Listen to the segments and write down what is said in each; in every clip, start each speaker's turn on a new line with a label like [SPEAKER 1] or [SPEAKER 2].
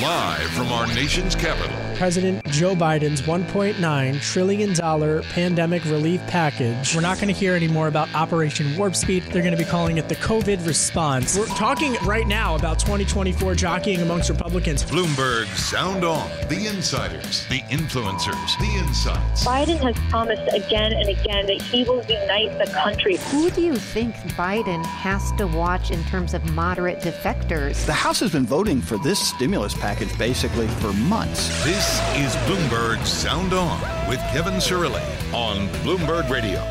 [SPEAKER 1] Live from our nation's capital.
[SPEAKER 2] President Joe Biden's $1.9 trillion pandemic relief package. We're not going to hear any more about Operation Warp Speed. They're going to be calling it the COVID response. We're talking right now about 2024 jockeying amongst Republicans.
[SPEAKER 1] Bloomberg Sound On. The insiders, the influencers, the insights.
[SPEAKER 3] Biden has promised again and again that he will unite the country.
[SPEAKER 4] Who do you think Biden has to watch in terms of moderate defectors?
[SPEAKER 5] The House has been voting for this stimulus package basically for months.
[SPEAKER 1] This is Bloomberg Sound On with Kevin Cirilli on Bloomberg Radio.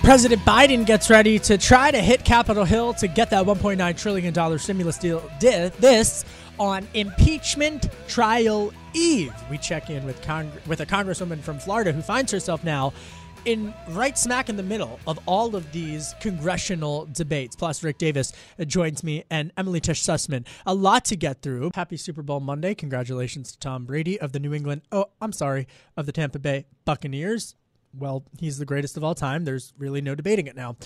[SPEAKER 2] President Biden gets ready to try to hit Capitol Hill to get that $1.9 trillion stimulus deal. This on impeachment trial eve. We check in with Cong- with a congresswoman from Florida who finds herself now in right smack in the middle of all of these congressional debates. Plus, Rick Davis joins me and Emily Tish Sussman. A lot to get through. Happy Super Bowl Monday. Congratulations to Tom Brady of the New England, oh, I'm sorry, of the Tampa Bay Buccaneers. Well, he's the greatest of all time. There's really no debating it now.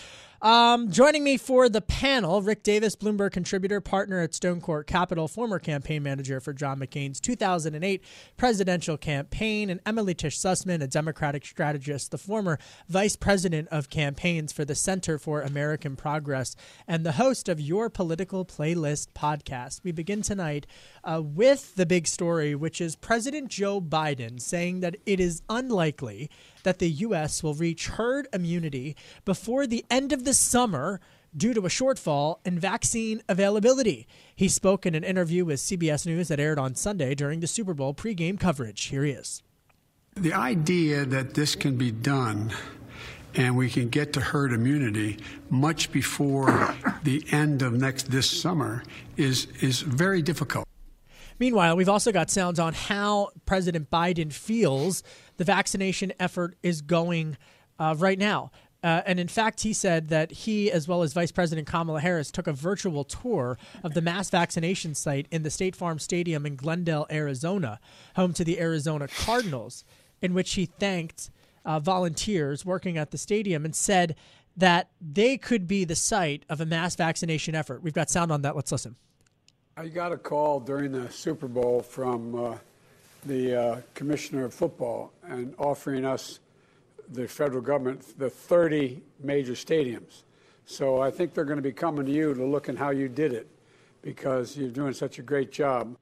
[SPEAKER 2] Um, joining me for the panel, Rick Davis, Bloomberg contributor, partner at Stone Court Capital, former campaign manager for John McCain's 2008 presidential campaign, and Emily Tish Sussman, a Democratic strategist, the former vice president of campaigns for the Center for American Progress, and the host of Your Political Playlist podcast. We begin tonight uh, with the big story, which is President Joe Biden saying that it is unlikely that the U.S. will reach herd immunity before the end of the summer due to a shortfall in vaccine availability. He spoke in an interview with CBS News that aired on Sunday during the Super Bowl pregame coverage. Here he is.
[SPEAKER 6] The idea that this can be done and we can get to herd immunity much before the end of next this summer is is very difficult.
[SPEAKER 2] Meanwhile, we've also got sounds on how President Biden feels the vaccination effort is going uh, right now. Uh, and in fact, he said that he, as well as Vice President Kamala Harris, took a virtual tour of the mass vaccination site in the State Farm Stadium in Glendale, Arizona, home to the Arizona Cardinals, in which he thanked uh, volunteers working at the stadium and said that they could be the site of a mass vaccination effort. We've got sound on that. Let's listen.
[SPEAKER 6] I got a call during the Super Bowl from uh, the uh, commissioner of football and offering us the federal government the 30 major stadiums. So I think they're going to be coming to you to look at how you did it because you're doing such a great job.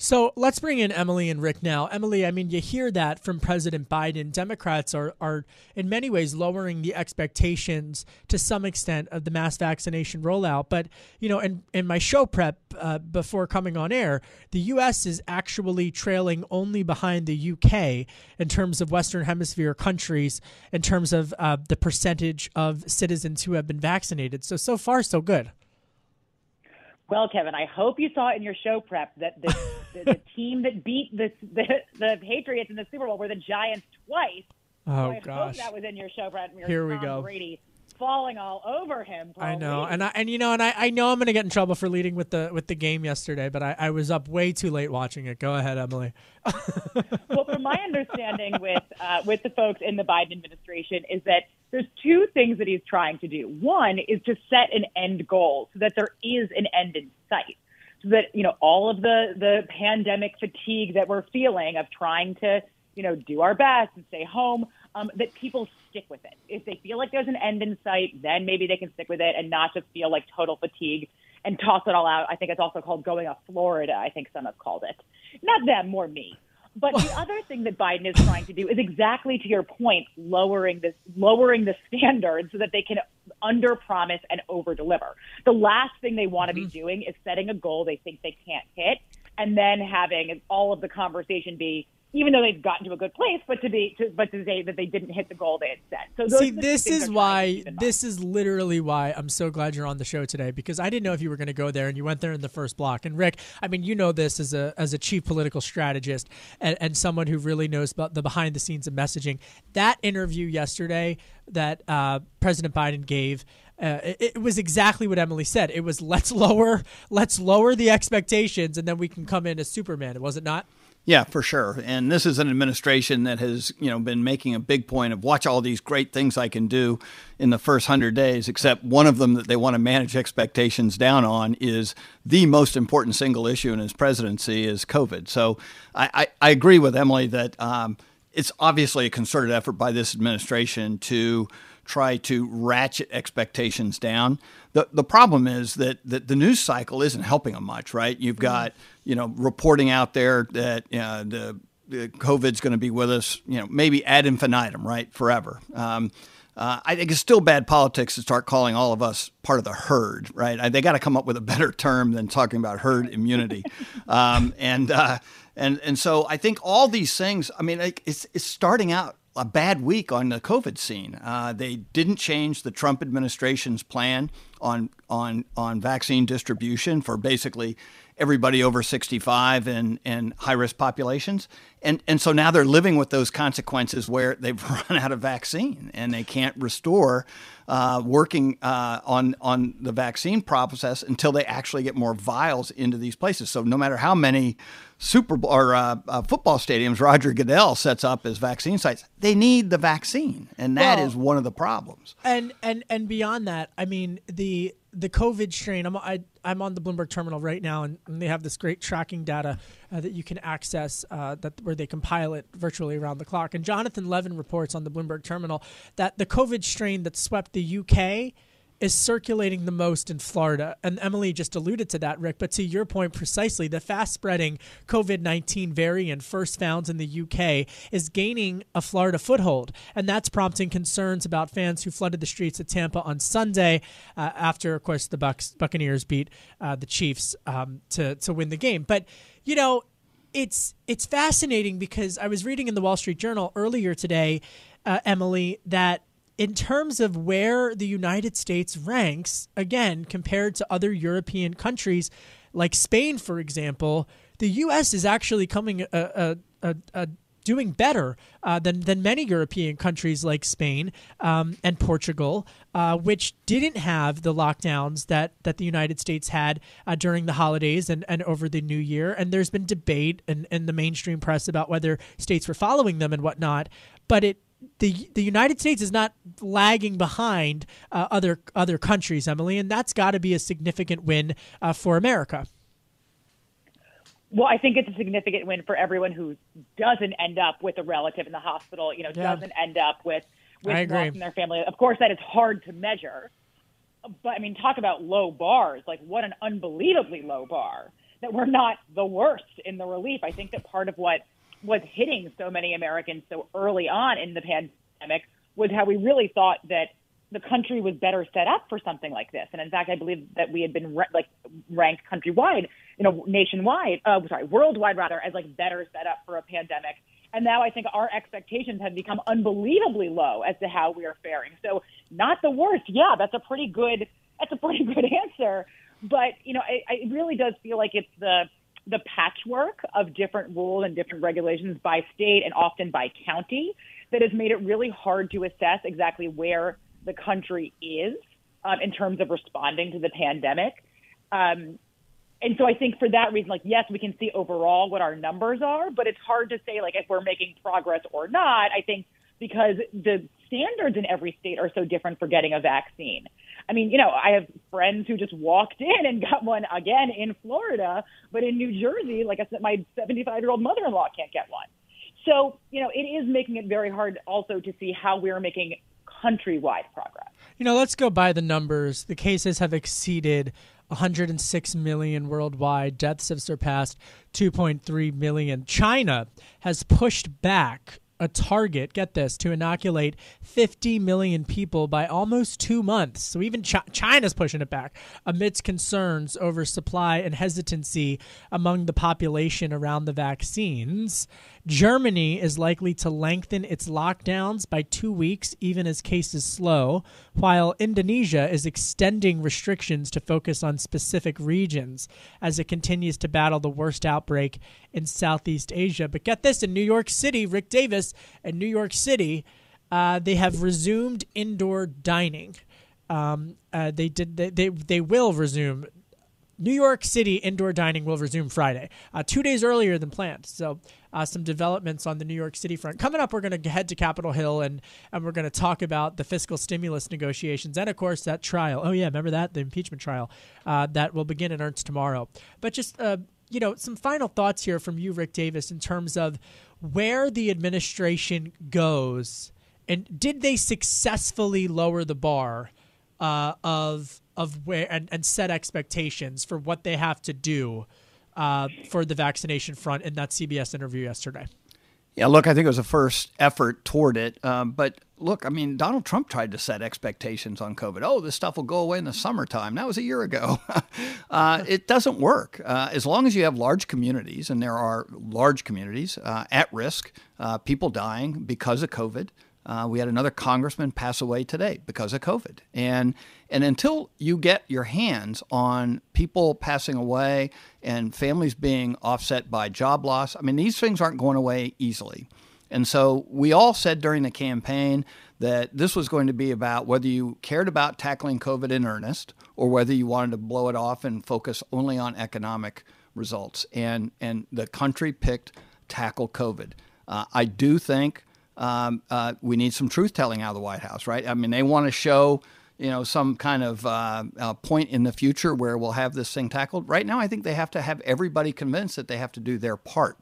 [SPEAKER 2] So let's bring in Emily and Rick now. Emily, I mean, you hear that from President Biden. Democrats are, are in many ways lowering the expectations to some extent of the mass vaccination rollout. But, you know, in, in my show prep uh, before coming on air, the U.S. is actually trailing only behind the U.K. in terms of Western Hemisphere countries, in terms of uh, the percentage of citizens who have been vaccinated. So, so far, so good.
[SPEAKER 7] Well, Kevin, I hope you saw in your show prep that the, the, the team that beat the, the the Patriots in the Super Bowl were the Giants twice.
[SPEAKER 2] Oh
[SPEAKER 7] so I
[SPEAKER 2] gosh,
[SPEAKER 7] that was in your show prep.
[SPEAKER 2] Here we go.
[SPEAKER 7] Brady falling all over him.
[SPEAKER 2] I know, and I and you know, and I, I know I'm gonna get in trouble for leading with the with the game yesterday, but I, I was up way too late watching it. Go ahead, Emily.
[SPEAKER 7] well, from my understanding with uh, with the folks in the Biden administration is that there's two things that he's trying to do. One is to set an end goal so that there is an end in sight. That, you know, all of the, the pandemic fatigue that we're feeling of trying to, you know, do our best and stay home, um, that people stick with it. If they feel like there's an end in sight, then maybe they can stick with it and not just feel like total fatigue and toss it all out. I think it's also called going off Florida, I think some have called it. Not them, more me. But the other thing that Biden is trying to do is exactly to your point, lowering this, lowering the standards so that they can under promise and over deliver. The last thing they want to be mm-hmm. doing is setting a goal they think they can't hit, and then having all of the conversation be, even though they've gotten to a good place, but to be, to, but to say that they didn't hit the goal they had set. So those
[SPEAKER 2] See, this is
[SPEAKER 7] they're trying to
[SPEAKER 2] why
[SPEAKER 7] keep in mind.
[SPEAKER 2] this is literally why I'm so glad you're on the show today because I didn't know if you were going to go there and you went there in the first block. And Rick, I mean, you know this as a as a chief political strategist and, and someone who really knows about the behind the scenes of messaging. That interview yesterday that uh, President Biden gave. Uh, it, it was exactly what Emily said. It was let's lower let's lower the expectations and then we can come in as Superman. Was it not?
[SPEAKER 5] Yeah, for sure. And this is an administration that has, you know, been making a big point of watch all these great things I can do in the first hundred days. Except one of them that they want to manage expectations down on is the most important single issue in his presidency is COVID. So I, I, I agree with Emily that um, it's obviously a concerted effort by this administration to try to ratchet expectations down. The the problem is that, that the news cycle isn't helping them much, right? You've got you know reporting out there that uh, the, the COVID's going to be with us, you know, maybe ad infinitum, right, forever. Um, uh, I think it's still bad politics to start calling all of us part of the herd, right? I, they got to come up with a better term than talking about herd immunity, um, and uh, and and so I think all these things. I mean, like, it's it's starting out a bad week on the COVID scene. Uh, they didn't change the Trump administration's plan on on on vaccine distribution for basically everybody over 65 and, and high risk populations. And, and so now they're living with those consequences where they've run out of vaccine and they can't restore uh, working uh, on, on the vaccine process until they actually get more vials into these places. So no matter how many Super Bowl or uh, uh, football stadiums Roger Goodell sets up as vaccine sites, they need the vaccine. And that is
[SPEAKER 2] Well-
[SPEAKER 5] one of the problems.
[SPEAKER 2] And and and beyond that, I mean the the COVID strain. I'm I, I'm on the Bloomberg terminal right now, and, and they have this great tracking data uh, that you can access uh, that where they compile it virtually around the clock. And Jonathan Levin reports on the Bloomberg terminal that the COVID strain that swept the UK is circulating the most in Florida. And Emily just alluded to that, Rick. But to your point precisely, the fast spreading COVID 19 variant first found in the UK is gaining a Florida foothold. And that's prompting concerns about fans who flooded the streets of Tampa on Sunday uh, after, of course, the Bucs, Buccaneers beat uh, the Chiefs um, to, to win the game. But, you know, it's it's fascinating because I was reading in the Wall Street Journal earlier today, uh, Emily, that in terms of where the United States ranks, again, compared to other European countries like Spain, for example, the U.S. is actually coming a, a, a, a doing better uh, than than many European countries like Spain um, and Portugal, uh, which didn't have the lockdowns that that the United States had uh, during the holidays and, and over the New Year. And there's been debate in, in the mainstream press about whether states were following them and whatnot. But it the the United States is not lagging behind uh, other other countries, Emily, and that's got to be a significant win uh, for America.
[SPEAKER 7] Well, I think it's a significant win for everyone who doesn't end up with a relative in the hospital. You know,
[SPEAKER 2] Yeah.
[SPEAKER 7] doesn't end up with with loss in their family. Of course, that is hard to measure. But I mean, talk about low bars. Like, what an unbelievably low bar that we're not the worst in the relief. I think that part of what was hitting so many Americans so early on in the pandemic was how we really thought that the country was better set up for something like this. And in fact, I believe that we had been ra- like ranked countrywide, you know, nationwide, uh, sorry, worldwide rather, as like better set up for a pandemic. And now I think our expectations have become unbelievably low as to how we are faring. So not the worst. Yeah, that's a pretty good. That's a pretty good answer. But you know, it, it really does feel like it's the the patchwork of different rules and different regulations by state and often by county that has made it really hard to assess exactly where the country is um, in terms of responding to the pandemic. Um, and so I think for that reason, like, yes, we can see overall what our numbers are, but it's hard to say, like, if we're making progress or not. I think because the standards in every state are so different for getting a vaccine. I mean, you know, I have friends who just walked in and got one again in Florida, but in New Jersey, like I said, my 75 year old mother in law can't get one. So, you know, it is making it very hard also to see how we're making countrywide progress.
[SPEAKER 2] You know, let's go by the numbers. The cases have exceeded 106 million worldwide. Deaths have surpassed 2.3 million. China has pushed back a target, get this, to inoculate 50 million people by almost two months. So even Chi- China's pushing it back amidst concerns over supply and hesitancy among the population around the vaccines. Germany is likely to lengthen its lockdowns by two weeks, even as cases slow, while Indonesia is extending restrictions to focus on specific regions as it continues to battle the worst outbreak in Southeast Asia. But get this in New York City, Rick Davis, in New York City, uh, they have resumed indoor dining. Um, uh, they did. They, they they will resume New York City indoor dining will resume Friday, uh, two days earlier than planned. So, uh, some developments on the New York City front. Coming up, we're going to head to Capitol Hill and, and we're going to talk about the fiscal stimulus negotiations and, of course, that trial. Oh, yeah, remember that? The impeachment trial uh, that will begin in earnest tomorrow. But just, uh, you know, some final thoughts here from you, Rick Davis, in terms of where the administration goes and did they successfully lower the bar uh, of of where and, and set expectations for what they have to do uh, for the vaccination front in that CBS interview yesterday.
[SPEAKER 5] Yeah, look, I think it was a first effort toward it. Um, but look, I mean, Donald Trump tried to set expectations on COVID. Oh, this stuff will go away in the summertime. That was a year ago. uh, it doesn't work. Uh, as long as you have large communities, and there are large communities uh, at risk, uh, people dying because of COVID. Uh, we had another congressman pass away today because of COVID. And and until you get your hands on people passing away and families being offset by job loss, I mean these things aren't going away easily. And so we all said during the campaign that this was going to be about whether you cared about tackling COVID in earnest or whether you wanted to blow it off and focus only on economic results. And and the country picked tackle COVID. Uh, I do think um, uh, we need some truth telling out of the White House, right? I mean, they want to show you know some kind of uh, uh, point in the future where we'll have this thing tackled. Right now, I think they have to have everybody convinced that they have to do their part.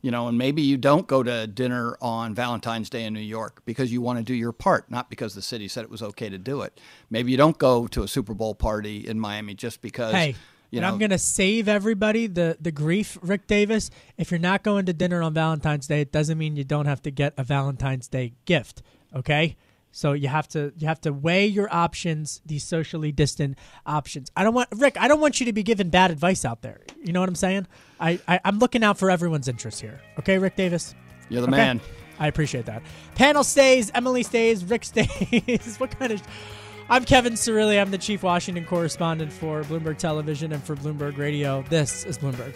[SPEAKER 5] You know, and maybe you don't go to dinner on Valentine's Day in New York because you want to do your part, not because the city said it was okay to do it. Maybe you don't go to a Super Bowl party in Miami just because
[SPEAKER 2] hey, you and know, I'm going to save everybody the, the grief, Rick Davis. If you're not going to dinner on Valentine's Day, it doesn't mean you don't have to get a Valentine's Day gift. Okay, so you have to you have to weigh your options, these socially distant options. I don't want Rick. I don't want you to be giving bad advice out there. You know what I'm saying? I, I am looking out for everyone's interests here. Okay, Rick Davis.
[SPEAKER 5] You're the
[SPEAKER 2] okay?
[SPEAKER 5] man.
[SPEAKER 2] I appreciate that. Panel stays. Emily stays. Rick stays. what kind of? I'm Kevin Cirilli. I'm the chief Washington correspondent for Bloomberg Television and for Bloomberg Radio. This is Bloomberg.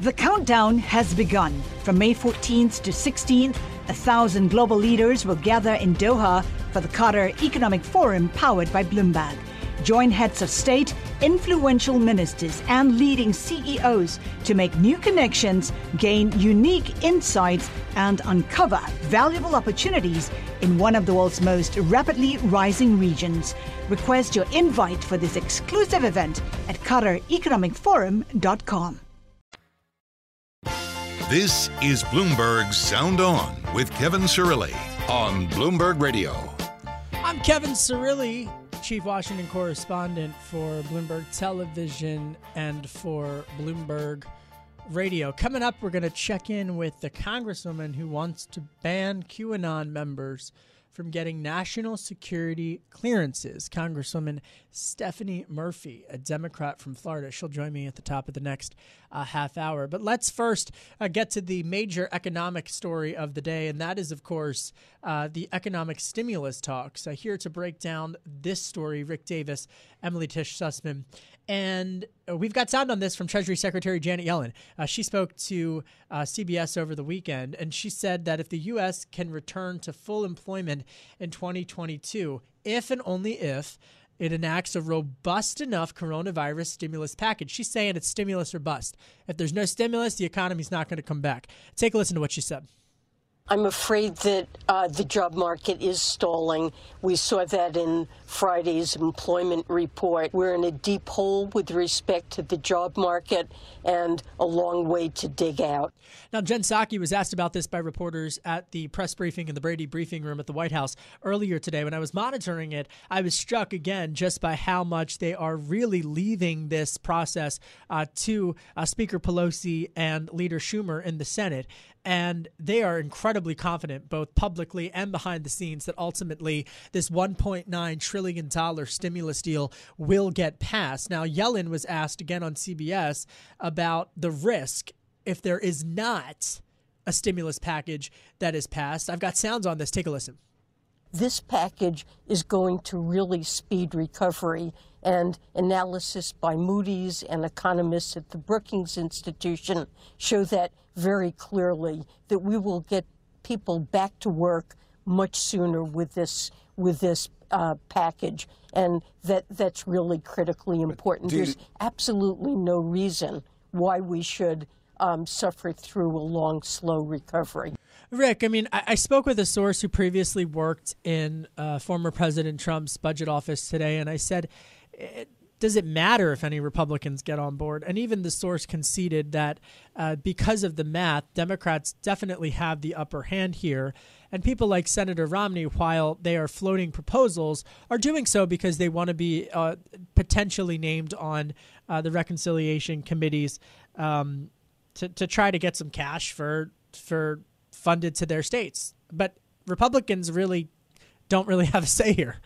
[SPEAKER 8] The countdown has begun. From May 14th to 16th, a thousand global leaders will gather in Doha for the Qatar Economic Forum powered by Bloomberg. Join heads of state, influential ministers, and leading CEOs to make new connections, gain unique insights, and uncover valuable opportunities in one of the world's most rapidly rising regions. Request your invite for this exclusive event at QatarEconomicForum.com.
[SPEAKER 1] This is Bloomberg Sound On with Kevin Cirilli on Bloomberg Radio.
[SPEAKER 2] I'm Kevin Cirilli chief Washington correspondent for Bloomberg Television and for Bloomberg Radio. Coming up, we're going to check in with the congresswoman who wants to ban QAnon members from getting national security clearances. Congresswoman Stephanie Murphy, a Democrat from Florida. She'll join me at the top of the next uh, half hour. But let's first uh, get to the major economic story of the day, and that is, of course, uh, the economic stimulus talks. Here to break down this story, Rick Davis, Emily Tish Sussman, and we've got sound on this from Treasury Secretary Janet Yellen. Uh, she spoke to uh, CBS over the weekend, and she said that if the U.S. can return to full employment in 2022, if and only if it enacts a robust enough coronavirus stimulus package. She's saying it's stimulus or bust. If there's no stimulus, the economy's not going to come back. Take a listen to what she said.
[SPEAKER 9] I'm afraid that uh, the job market is stalling. We saw that in Friday's employment report. We're in a deep hole with respect to the job market and a long way to dig out.
[SPEAKER 2] Now, Jen Psaki was asked about this by reporters at the press briefing in the Brady briefing room at the White House earlier today. When I was monitoring it, I was struck again just by how much they are really leaving this process uh, to uh, Speaker Pelosi and Leader Schumer in the Senate. And they are incredibly confident, both publicly and behind the scenes, that ultimately this $1.9 trillion stimulus deal will get passed. Now, Yellen was asked again on CBS about the risk if there is not a stimulus package that is passed. I've got sounds on this. Take a listen.
[SPEAKER 9] This package is going to really speed recovery, and analysis by Moody's and economists at the Brookings Institution show that very clearly that we will get people back to work much sooner with this with this uh, package, and that that's really critically important. There's absolutely no reason why we should um, suffer through a long, slow recovery.
[SPEAKER 2] Rick, I mean, I, I, spoke with a source who previously worked in uh, former President Trump's budget office today, and I said, eh, does it matter if any Republicans get on board? And even the source conceded that uh, because of the math, Democrats definitely have the upper hand here. And people like Senator Romney, while they are floating proposals, are doing so because they want to be uh, potentially named on uh, the reconciliation committees um, to, to try to get some cash for for funded to their states. But Republicans really don't really have a say here.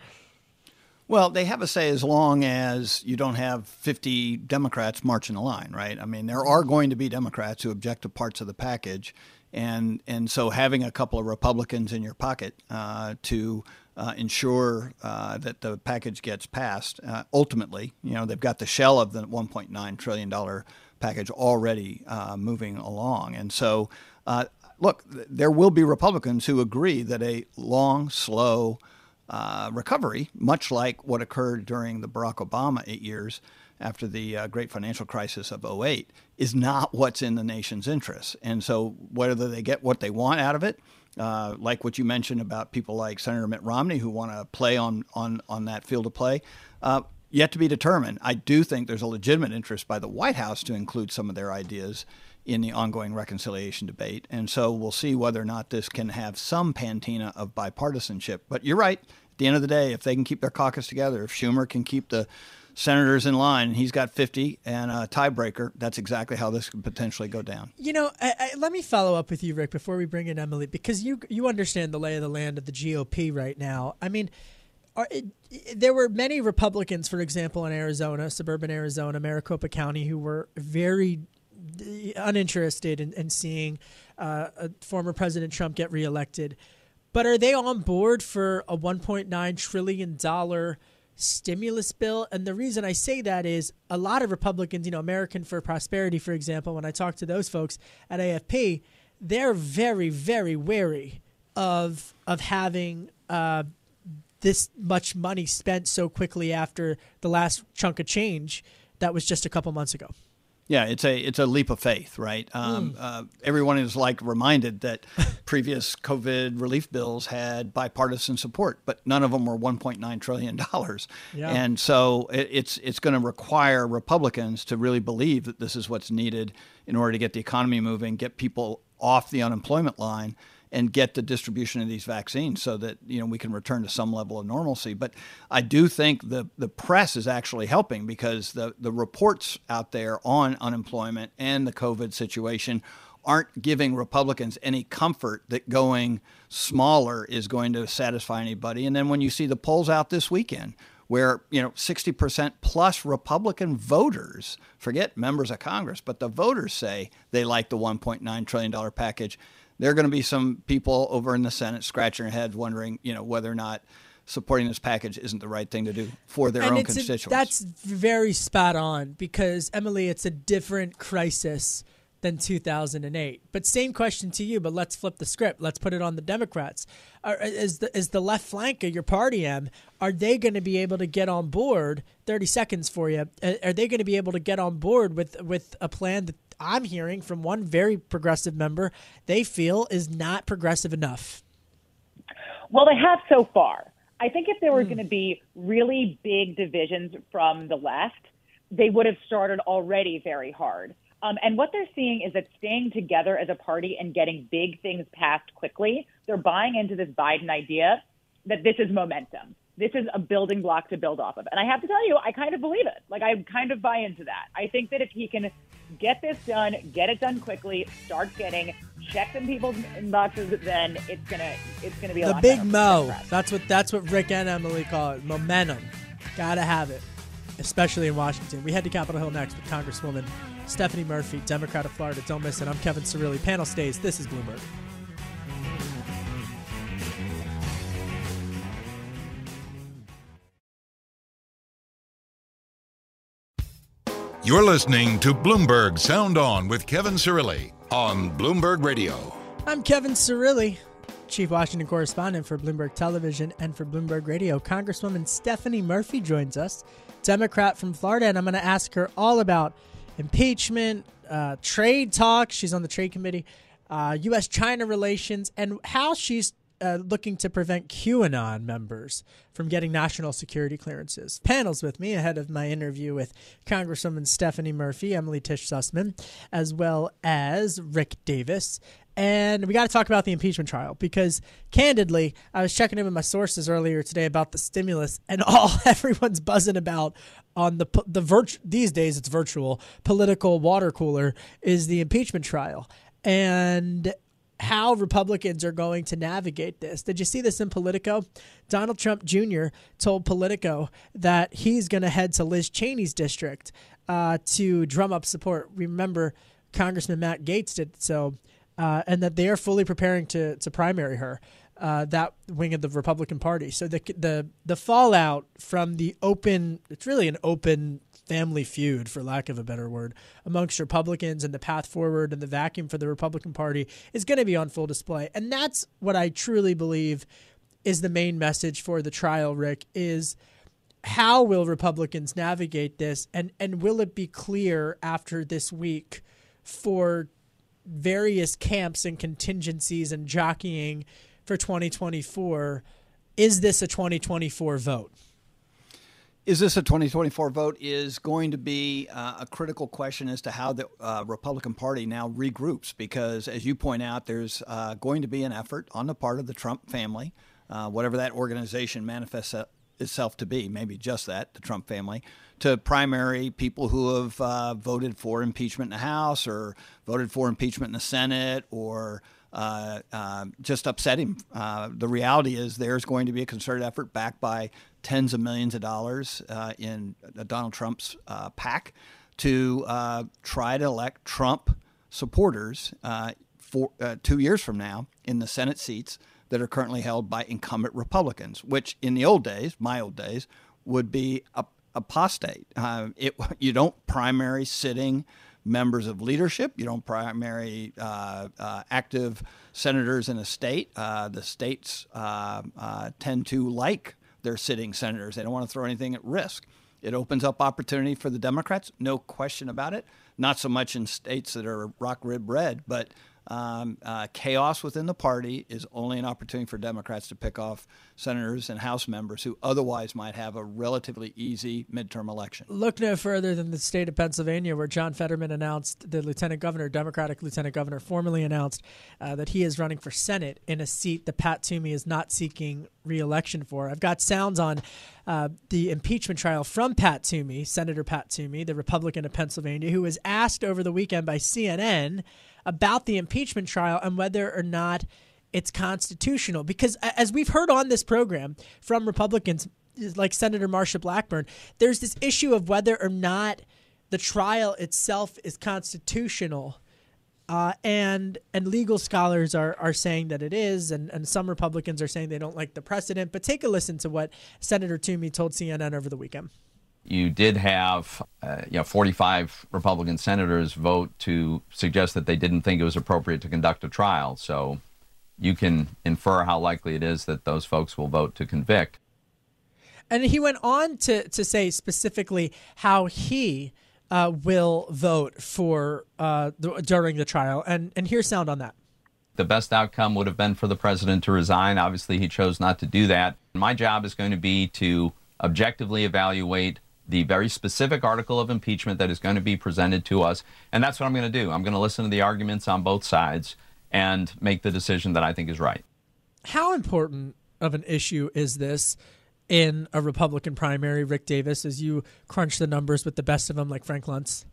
[SPEAKER 5] Well, they have a say as long as you don't have 50 Democrats marching the line, right? I mean, there are going to be Democrats who object to parts of the package, and and so having a couple of Republicans in your pocket uh, to uh, ensure uh, that the package gets passed. Uh, ultimately, you know, they've got the shell of the 1.9 trillion dollar package already uh, moving along, and so uh, look, there will be Republicans who agree that a long, slow uh, recovery, much like what occurred during the Barack Obama eight years after the uh, great financial crisis of 08, is not what's in the nation's interest. And so, whether they get what they want out of it, uh, like what you mentioned about people like Senator Mitt Romney who want to play on, on, on that field of play, uh, yet to be determined. I do think there's a legitimate interest by the White House to include some of their ideas in the ongoing reconciliation debate. And so we'll see whether or not this can have some pantina of bipartisanship. But you're right. At the end of the day, if they can keep their caucus together, if Schumer can keep the senators in line he's got 50 and a tiebreaker, that's exactly how this could potentially go down.
[SPEAKER 2] You know, I, I, let me follow up with you, Rick, before we bring in Emily, because you you understand the lay of the land of the GOP right now. I mean, are, there were many Republicans, for example, in Arizona, suburban Arizona, Maricopa County, who were very uninterested in, in seeing uh, former President Trump get reelected. But are they on board for a $1.9 trillion stimulus bill? And the reason I say that is a lot of Republicans, you know, American for Prosperity, for example, when I talk to those folks at AFP, they're very, very wary of of having uh, this much money spent so quickly after the last chunk of change that was just a couple months ago.
[SPEAKER 5] Yeah, it's a it's a leap of faith, right? Um, mm. uh, everyone is like reminded that previous COVID relief bills had bipartisan support, but none of them were 1.9 trillion dollars. Yeah. And so it, it's it's going to require Republicans to really believe that this is what's needed in order to get the economy moving, get people off the unemployment line, and get the distribution of these vaccines so that you know we can return to some level of normalcy. But I do think the the press is actually helping because the the reports out there on unemployment and the COVID situation aren't giving Republicans any comfort that going smaller is going to satisfy anybody. And then when you see the polls out this weekend where you know 60% plus Republican voters, forget members of Congress, but the voters say they like the 1.9 trillion dollar package there are going to be some people over in the Senate scratching their heads, wondering, you know, whether or not supporting this package isn't the right thing to do for their
[SPEAKER 2] and
[SPEAKER 5] own constituents.
[SPEAKER 2] A, that's very spot on because Emily, it's a different crisis than 2008. But same question to you, but let's flip the script. Let's put it on the Democrats. Are, is the is the left flank of your party, M? Are they going to be able to get on board? 30 seconds for you. Are they going to be able to get on board with with a plan that I'm hearing from one very progressive member they feel is not progressive enough.
[SPEAKER 7] Well, they have so far. I think if there were mm. going to be really big divisions from the left, they would have started already very hard. Um, and what they're seeing is that staying together as a party and getting big things passed quickly, they're buying into this Biden idea that this is momentum. This is a building block to build off of. And I have to tell you, I kind of believe it. Like I kind of buy into that. I think that if he can get this done, get it done quickly, start getting checks in people's inboxes, then it's gonna it's gonna be
[SPEAKER 2] the big mo. That's what that's what Rick and Emily call it. Momentum. Gotta have it, especially in Washington. We head to Capitol Hill next with Congresswoman Stephanie Murphy, Democrat of Florida. Don't miss it. I'm Kevin Cirilli. Panel stays. This is Bloomberg.
[SPEAKER 1] You're listening to Bloomberg Sound On with Kevin Cirilli on Bloomberg Radio.
[SPEAKER 2] I'm Kevin Cirilli, Chief Washington Correspondent for Bloomberg Television and for Bloomberg Radio. Congresswoman Stephanie Murphy joins us, Democrat from Florida, and I'm going to ask her all about impeachment, uh, trade talks. She's on the Trade Committee, uh, U.S. China relations, and how she's uh, looking to prevent QAnon members from getting national security clearances. Panels with me ahead of my interview with Congresswoman Stephanie Murphy, Emily Tish Sussman, as well as Rick Davis. And we got to talk about the impeachment trial because, candidly, I was checking in with my sources earlier today about the stimulus, and all everyone's buzzing about on the the virt- these days it's virtual political water cooler is the impeachment trial. And how Republicans are going to navigate this. Did you see this in Politico? Donald Trump Jr. told Politico that he's going to head to Liz Cheney's district uh, to drum up support. Remember, Congressman Matt Gaetz did so, uh, and that they are fully preparing to to primary her. Uh, that wing of the Republican Party. So the the the fallout from the open, it's really an open family feud, for lack of a better word, amongst Republicans and the path forward and the vacuum for the Republican Party is going to be on full display. And that's what I truly believe is the main message for the trial, Rick, is how will Republicans navigate this and, and will it be clear after this week for various camps and contingencies and jockeying for 2024? Is this a 2024 vote?
[SPEAKER 5] Is this a 2024 vote? Is going to be uh, a critical question as to how the uh, Republican Party now regroups. Because, as you point out, there's uh, going to be an effort on the part of the Trump family, uh, whatever that organization manifests itself to be, maybe just that, the Trump family, to primary people who have uh, voted for impeachment in the House or voted for impeachment in the Senate or uh, uh, just upset him. Uh, the reality is there's going to be a concerted effort backed by tens of millions of dollars uh, in Donald Trump's uh, PAC to uh, try to elect Trump supporters for two years from now in the Senate seats that are currently held by incumbent Republicans, which in the old days, my old days, would be apostate. it, you don't primary sitting members of leadership. You don't primary uh, uh, active senators in a state. Uh, the states uh, uh, tend to like their sitting senators. They don't want to throw anything at risk. It opens up opportunity for the Democrats, no question about it. Not so much in states that are rock rib red, but um, uh, chaos within the party is only an opportunity for Democrats to pick off senators and House members who otherwise might have a relatively easy midterm election.
[SPEAKER 2] Look no further than the state of Pennsylvania, where John Fetterman announced, the lieutenant governor, Democratic lieutenant governor, formally announced uh, that he is running for Senate in a seat that Pat Toomey is not seeking reelection for. I've got sounds on uh, the impeachment trial from Pat Toomey, Senator Pat Toomey, the Republican of Pennsylvania, who was asked over the weekend by CNN about the impeachment trial and whether or not it's constitutional. Because as we've heard on this program from Republicans like Senator Marsha Blackburn, there's this issue of whether or not the trial itself is constitutional. Uh, and and legal scholars are, are saying that it is, and, and some Republicans are saying they don't like the precedent. But take a listen to what Senator Toomey told CNN over the weekend
[SPEAKER 10] you did have uh, you know 45 Republican senators vote to suggest that they didn't think it was appropriate to conduct a trial. So you can infer how likely it is that those folks will vote to convict.
[SPEAKER 2] And he went on to, to say specifically how he uh, will vote for uh, the, during the trial. And, and here's sound on that.
[SPEAKER 10] The best outcome would have been for the president to resign. Obviously, he chose not to do that. My job is going to be to objectively evaluate the very specific article of impeachment that is going to be presented to us. And that's what I'm going to do. I'm going to listen to the arguments on both sides and make the decision that I think is right.
[SPEAKER 2] How important of an issue is this in a Republican primary, Rick Davis, as you crunch the numbers with the best of them, like Frank Luntz?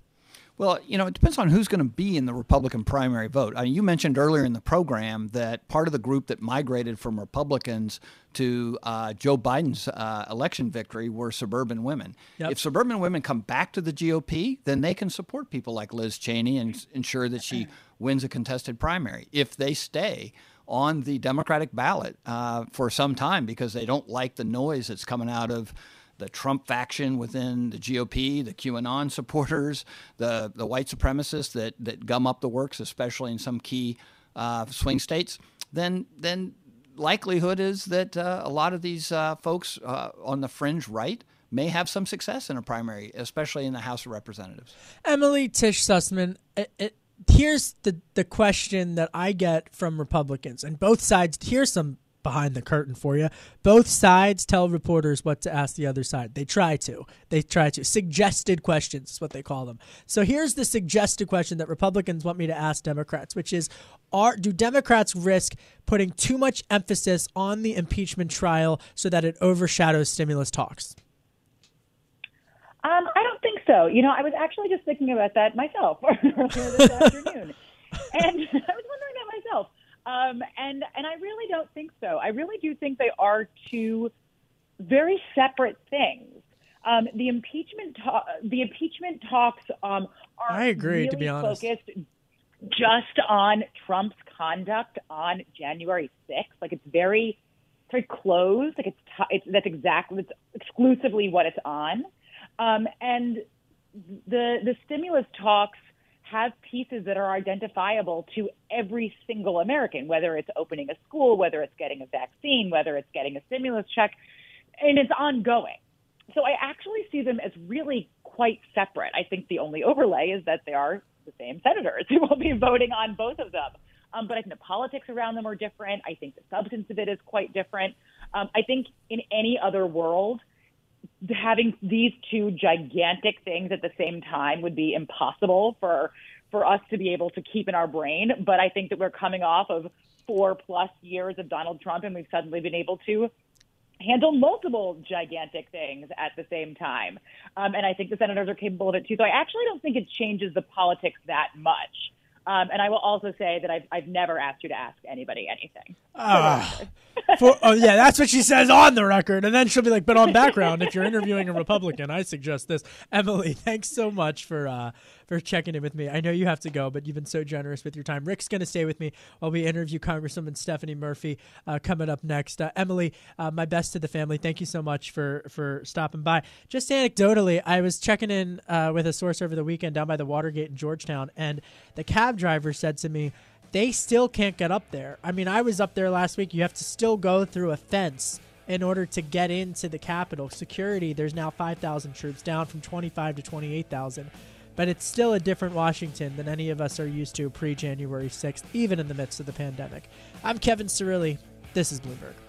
[SPEAKER 5] Well, you know, it depends on who's going to be in the Republican primary vote. I mean, you mentioned earlier in the program that part of the group that migrated from Republicans to uh, Joe Biden's uh, election victory were suburban women.
[SPEAKER 2] Yep.
[SPEAKER 5] If suburban women come back to the GOP, then they can support people like Liz Cheney and ensure that she wins a contested primary. If they stay, on the Democratic ballot uh, for some time because they don't like the noise that's coming out of the Trump faction within the GOP, the QAnon supporters, the the white supremacists that that gum up the works, especially in some key uh, swing states, then then likelihood is that uh, a lot of these uh, folks uh, on the fringe right may have some success in a primary, especially in the House of Representatives.
[SPEAKER 2] Emily Tish Sussman, it, it, here's the the question that I get from Republicans and both sides. Here's some behind the curtain for you. Both sides tell reporters what to ask the other side. They try to. They try to. Suggested questions is what they call them. So here's the suggested question that Republicans want me to ask Democrats, which is are do Democrats risk putting too much emphasis on the impeachment trial so that it overshadows stimulus talks?
[SPEAKER 7] Um, I don't think so. You know, I was actually just thinking about that myself earlier this afternoon. And I was wondering that myself. Um, and and I really don't think so. I really do think they are two very separate things. Um, the impeachment ta- the impeachment talks um, are
[SPEAKER 2] I agree,
[SPEAKER 7] really
[SPEAKER 2] to be honest.
[SPEAKER 7] focused just on Trump's conduct on January 6th. Like it's very very closed. Like it's, t- it's that's exactly it's exclusively what it's on. Um, and the the stimulus talks have pieces that are identifiable to every single American, whether it's opening a school, whether it's getting a vaccine, whether it's getting a stimulus check, and it's ongoing. So I actually see them as really quite separate. I think the only overlay is that they are the same senators who will be voting on both of them. Um, but I think the politics around them are different. I think the substance of it is quite different. Um, I think in any other world, having these two gigantic things at the same time would be impossible for for us to be able to keep in our brain. But I think that we're coming off of four plus years of Donald Trump, and we've suddenly been able to handle multiple gigantic things at the same time. Um, and I think the senators are capable of it too. So I actually don't think it changes the politics that much. Um, and I will also say that I've, I've never asked you to ask anybody anything.
[SPEAKER 2] Ah. For, oh yeah, that's what she says on the record, and then she'll be like, "But on background, if you're interviewing a Republican, I suggest this." Emily, thanks so much for uh, for checking in with me. I know you have to go, but you've been so generous with your time. Rick's going to stay with me while we interview Congresswoman Stephanie Murphy uh, coming up next. Uh, Emily, uh, my best to the family. Thank you so much for for stopping by. Just anecdotally, I was checking in uh, with a source over the weekend down by the Watergate in Georgetown, and the cab driver said to me they still can't get up there. I mean, I was up there last week. You have to still go through a fence in order to get into the Capitol. Security, there's now 5,000 troops, down from 25 to 28,000. But it's still a different Washington than any of us are used to pre January 6th, even in the midst of the pandemic. I'm Kevin Cirilli. This is Bloomberg.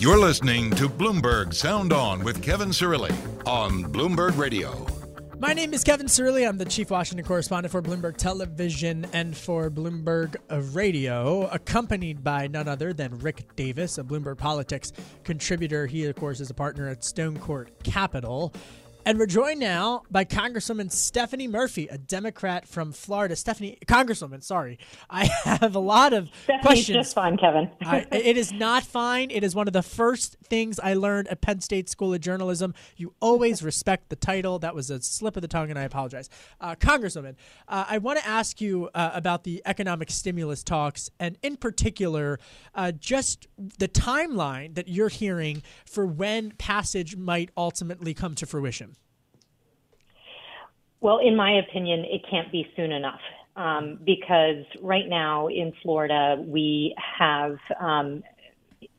[SPEAKER 1] You're listening to Bloomberg Sound On with Kevin Cirilli on Bloomberg Radio.
[SPEAKER 2] My name is Kevin Cirilli. I'm the chief Washington correspondent for Bloomberg Television and for Bloomberg Radio, accompanied by none other than Rick Davis, a Bloomberg Politics contributor. He, of course, is a partner at Stone Court Capital. And we're joined now by Congresswoman Stephanie Murphy, a Democrat from Florida. Stephanie, Congresswoman, sorry. I have a lot of
[SPEAKER 3] Stephanie's
[SPEAKER 2] questions.
[SPEAKER 3] just fine, Kevin.
[SPEAKER 2] I, it is not fine. It is one of the first things I learned at Penn State School of Journalism. You always respect the title. That was a slip of the tongue, and I apologize. Uh, Congresswoman, uh, I want to ask you uh, about the economic stimulus talks, and in particular, uh, just the timeline that you're hearing for when passage might ultimately come to fruition.
[SPEAKER 11] Well, in my opinion, it can't be soon enough. Um, because right now in Florida, we have um,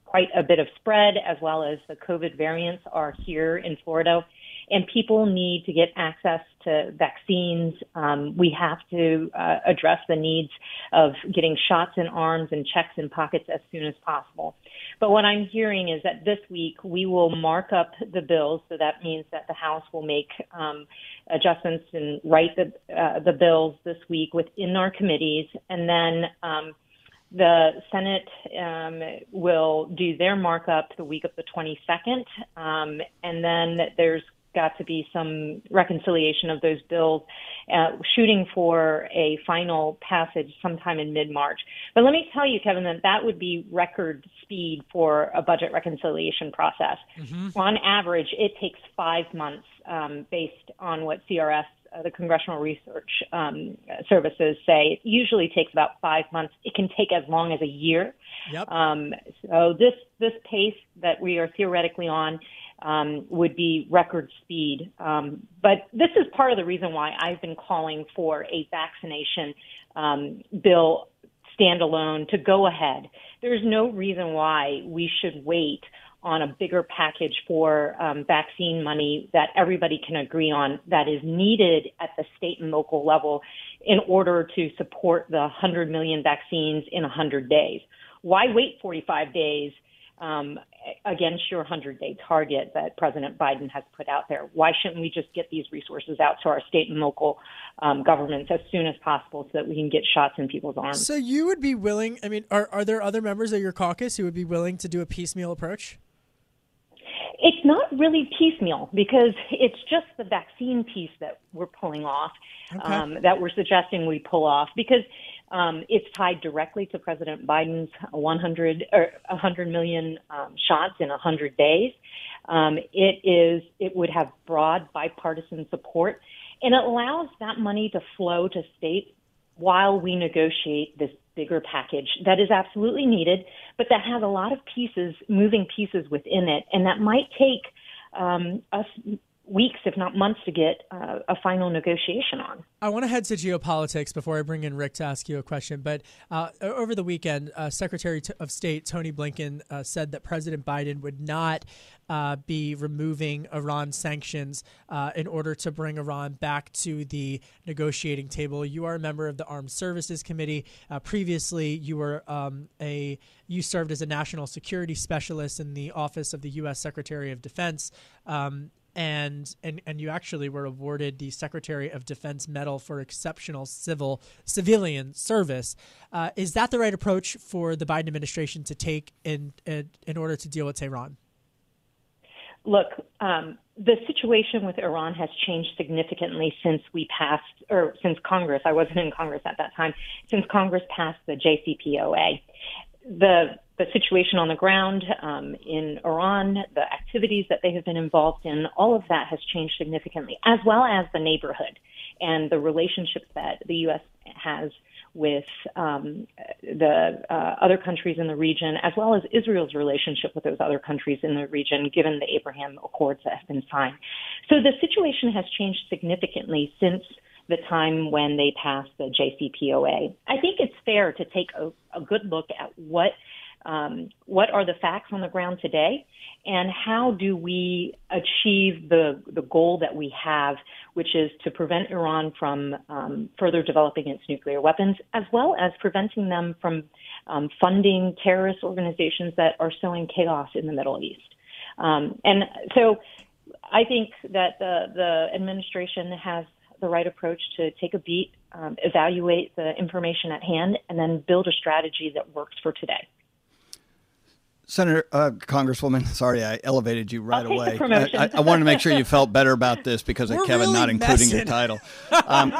[SPEAKER 11] quite a bit of spread as well as the COVID variants are here in Florida and people need to get access to vaccines. Um, we have to uh, address the needs of getting shots in arms and checks in pockets as soon as possible. But what I'm hearing is that this week we will mark up the bills, so that means that the House will make um, adjustments and write the uh, the bills this week within our committees, and then. Um, the Senate um, will do their markup the week of the 22nd, um, and then there's got to be some reconciliation of those bills, uh, shooting for a final passage sometime in mid March. But let me tell you, Kevin, that that would be record speed for a budget reconciliation process. Mm-hmm. On average, it takes five months um, based on what CRS. Uh, the Congressional Research um, Services say it usually takes about five months. It can take as long as a year.
[SPEAKER 2] Yep.
[SPEAKER 11] Um, so this this pace that we are theoretically on um, would be record speed. Um, but this is part of the reason why I've been calling for a vaccination um, bill standalone to go ahead. There's no reason why we should wait on a bigger package for um, vaccine money that everybody can agree on that is needed at the state and local level in order to support the 100 million vaccines in 100 days. Why wait 45 days um, against your 100 day target that President Biden has put out there. Why shouldn't we just get these resources out to our state and local um, governments as soon as possible so that we can get shots in people's arms?
[SPEAKER 2] So you would be willing, I mean, are, are there other members of your caucus who would be willing to do a piecemeal approach?
[SPEAKER 11] It's not really piecemeal because it's just the vaccine piece that we're pulling off, okay. um, that we're suggesting we pull off because um, it's tied directly to President Biden's 100 or 100 million um, shots in 100 days. Um, it is it would have broad bipartisan support, and it allows that money to flow to states while we negotiate this bigger package that is absolutely needed, but that has a lot of pieces, moving pieces within it, and that might take um, us weeks, if not months, to get uh, a final negotiation on.
[SPEAKER 2] I want to head to geopolitics before I bring in Rick to ask you a question. But uh, over the weekend, uh, Secretary of State Tony Blinken uh, said that President Biden would not uh, be removing Iran sanctions uh, in order to bring Iran back to the negotiating table. You are a member of the Armed Services Committee. previously, you were um, a you served as a national security specialist in the office of the U.S. Secretary of Defense. Um, and and and you actually were awarded the Secretary of Defense Medal for exceptional civil civilian service. Uh, is that the right approach for the Biden administration to take in in, in order to deal with Tehran?
[SPEAKER 11] Look, um, the situation with Iran has changed significantly since we passed, or since Congress. I wasn't in Congress at that time. Since Congress passed the JCPOA, the the situation on the ground um, in Iran, the activities that they have been involved in, all of that has changed significantly, as well as the neighborhood and the relationships that the U.S. has with um, the uh, other countries in the region, as well as Israel's relationship with those other countries in the region, given the Abraham Accords that have been signed. So the situation has changed significantly since the time when they passed the JCPOA. I think it's fair to take a, a good look at what um, what are the facts on the ground today, and how do we achieve the the goal that we have, which is to prevent Iran from um, further developing its nuclear weapons, as well as preventing them from um, funding terrorist organizations that are sowing chaos in the Middle East. Um, and so, I think that the the administration has the right approach to take a beat, um, evaluate the information at hand, and then build a strategy that works for today.
[SPEAKER 5] Senator, uh, Congresswoman, sorry I elevated you right away.
[SPEAKER 11] I,
[SPEAKER 5] I, I, wanted to make sure you felt better about this because of
[SPEAKER 2] We're
[SPEAKER 5] Kevin
[SPEAKER 2] really
[SPEAKER 5] not including
[SPEAKER 2] messing.
[SPEAKER 5] your title. Um,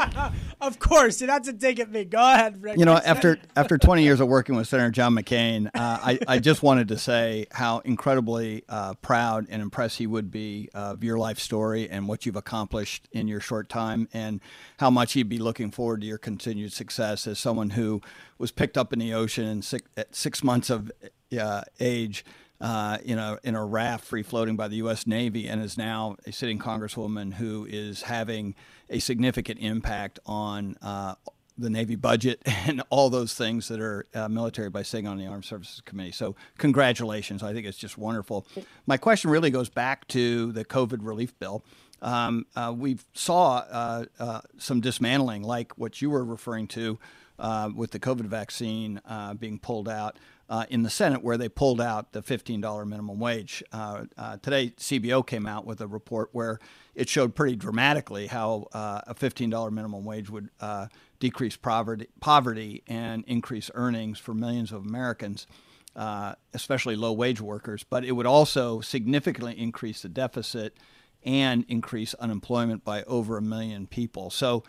[SPEAKER 2] of course, you're not to take at me. Go ahead, Rick.
[SPEAKER 5] you know, after after 20 years of working with Senator John McCain, uh, I, I just wanted to say how incredibly uh, proud and impressed he would be of your life story and what you've accomplished in your short time, and how much he'd be looking forward to your continued success as someone who was picked up in the ocean six, at six months of uh, age uh, in a in a raft free floating by the U.S. Navy, and is now a sitting congresswoman who is having a significant impact on. Uh, the Navy budget and all those things that are uh, military by sitting on the Armed Services Committee. So, congratulations. I think it's just wonderful. My question really goes back to the COVID relief bill. Um, uh, we saw uh, uh, some dismantling, like what you were referring to uh, with the COVID vaccine uh, being pulled out uh, in the Senate, where they pulled out the $15 minimum wage. Uh, uh, today, CBO came out with a report where it showed pretty dramatically how uh, a $15 minimum wage would uh, decrease poverty, poverty and increase earnings for millions of Americans. Uh, especially low wage workers, but it would also significantly increase the deficit and increase unemployment by over a million people. So,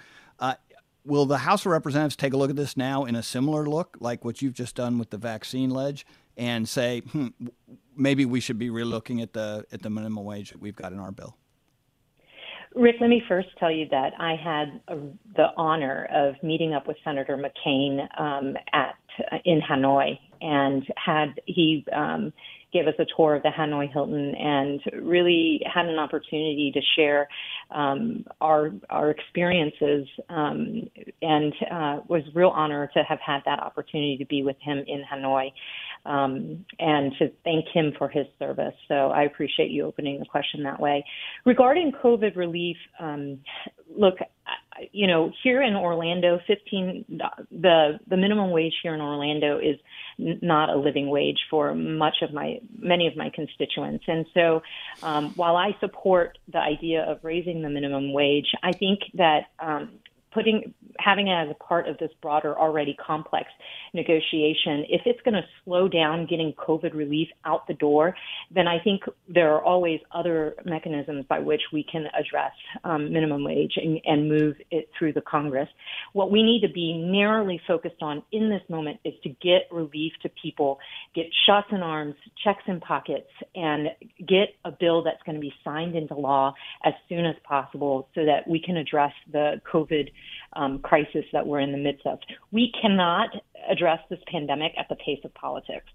[SPEAKER 5] will the House of Representatives take a look at this now in a similar look, like what you've just done with the vaccine ledge, and say, hmm, maybe we should be relooking at the at the minimum wage that we've got in our bill?
[SPEAKER 11] Rick, let me first tell you that I had a, the honor of meeting up with Senator McCain um, at in Hanoi, and had he um, gave us a tour of the Hanoi Hilton and really had an opportunity to share um, our our experiences um, and uh, was real honor to have had that opportunity to be with him in Hanoi um, and to thank him for his service. So I appreciate you opening the question that way. Regarding COVID relief, um, look, you know, here in Orlando, 15 the the minimum wage here in Orlando is not a living wage for much of my many of my constituents. And so, um, while I support the idea of raising the minimum wage, I think that um, putting having it as a part of this broader already complex negotiation if it's going to slow down getting covid relief out the door then i think there are always other mechanisms by which we can address um, minimum wage and, and move it through the congress. What we need to be narrowly focused on in this moment is to get relief to people get shots in arms checks in pockets and get a bill that's going to be signed into law as soon as possible so that we can address the covid um, crisis that we're in the midst of. We cannot address this pandemic at the pace of politics.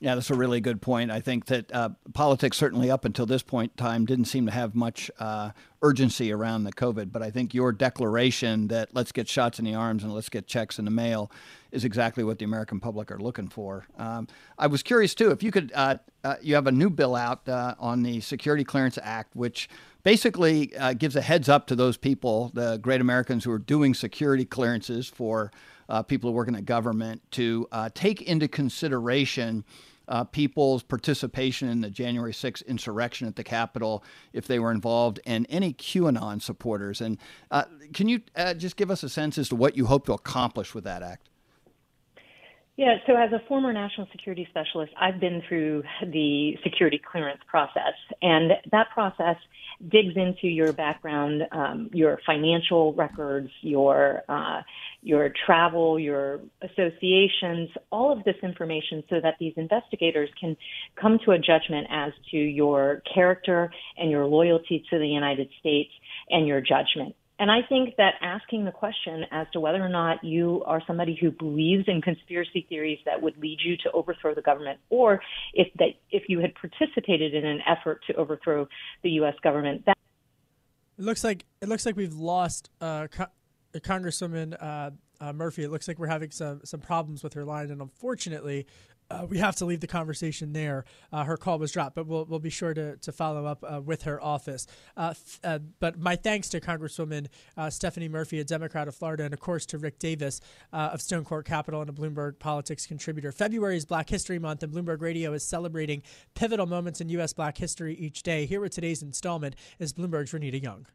[SPEAKER 5] Yeah, that's a really good point. I think that uh, politics, certainly up until this point in time, didn't seem to have much uh, urgency around the COVID. But I think your declaration that let's get shots in the arms and let's get checks in the mail is exactly what the American public are looking for. Um, I was curious too if you could. Uh, uh you have a new bill out uh, on the Security Clearance Act, which basically uh, gives a heads up to those people, the great Americans who are doing security clearances for people who work in the government, to take into consideration uh, people's participation in the January 6th insurrection at the Capitol if they were involved, and any QAnon supporters. And uh, can you uh, just give us a sense as to what you hope to accomplish with that act?
[SPEAKER 11] Yeah, so as a former national security specialist, I've been through the security clearance process, and that process digs into your background, um, your financial records, your uh, your travel, your associations, all of this information, so that these investigators can come to a judgment as to your character and your loyalty to the United States and your judgment. And I think that asking the question as to whether or not you are somebody who believes in conspiracy theories that would lead you to overthrow the government, or if that if you had participated in an effort to overthrow the U.S. government, that
[SPEAKER 2] it looks like it looks like we've lost uh, Co- Congresswoman uh, uh, Murphy. It looks like we're having some some problems with her line, and unfortunately, uh, we have to leave the conversation there. Uh, her call was dropped, but we'll, we'll be sure to, to follow up uh, with her office. Uh, uh, but my thanks to Congresswoman uh, Stephanie Murphy, a Democrat of Florida, and of course to Rick Davis of Stone Court Capital and a Bloomberg Politics contributor. February is Black History Month, and Bloomberg Radio is celebrating pivotal moments in U.S. Black history each day. Here with today's installment is Bloomberg's Renita Young.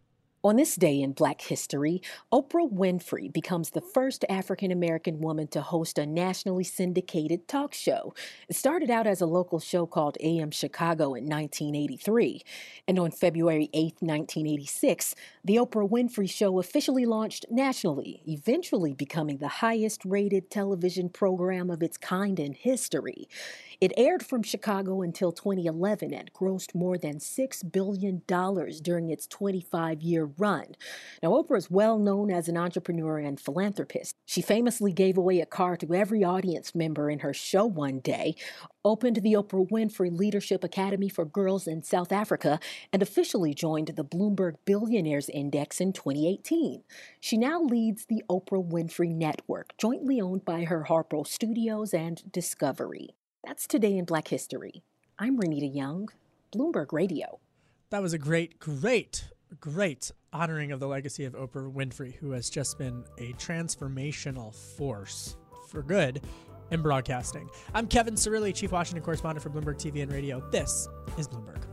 [SPEAKER 12] On this day in Black history, Oprah Winfrey becomes the first African American woman to host a nationally syndicated talk show. It started out as a local show called AM Chicago in 1983. And on February 8, 1986, The Oprah Winfrey Show officially launched nationally, eventually becoming the highest rated television program of its kind in history. It aired from Chicago until 2011 and grossed more than $6 billion during its 25 year run. Now, Oprah is well known as an entrepreneur and philanthropist. She famously gave away a car to every audience member in her show one day, opened the Oprah Winfrey Leadership Academy for Girls in South Africa, and officially joined the Bloomberg Billionaires Index in 2018. She now leads the Oprah Winfrey Network, jointly owned by her Harpo Studios and Discovery. That's today in Black History. I'm Renita Young, Bloomberg Radio.
[SPEAKER 2] That was a great, great, great honoring of the legacy of Oprah Winfrey, who has just been a transformational force for good in broadcasting. I'm Kevin Cirilli, Chief Washington Correspondent for Bloomberg TV and Radio. This is Bloomberg.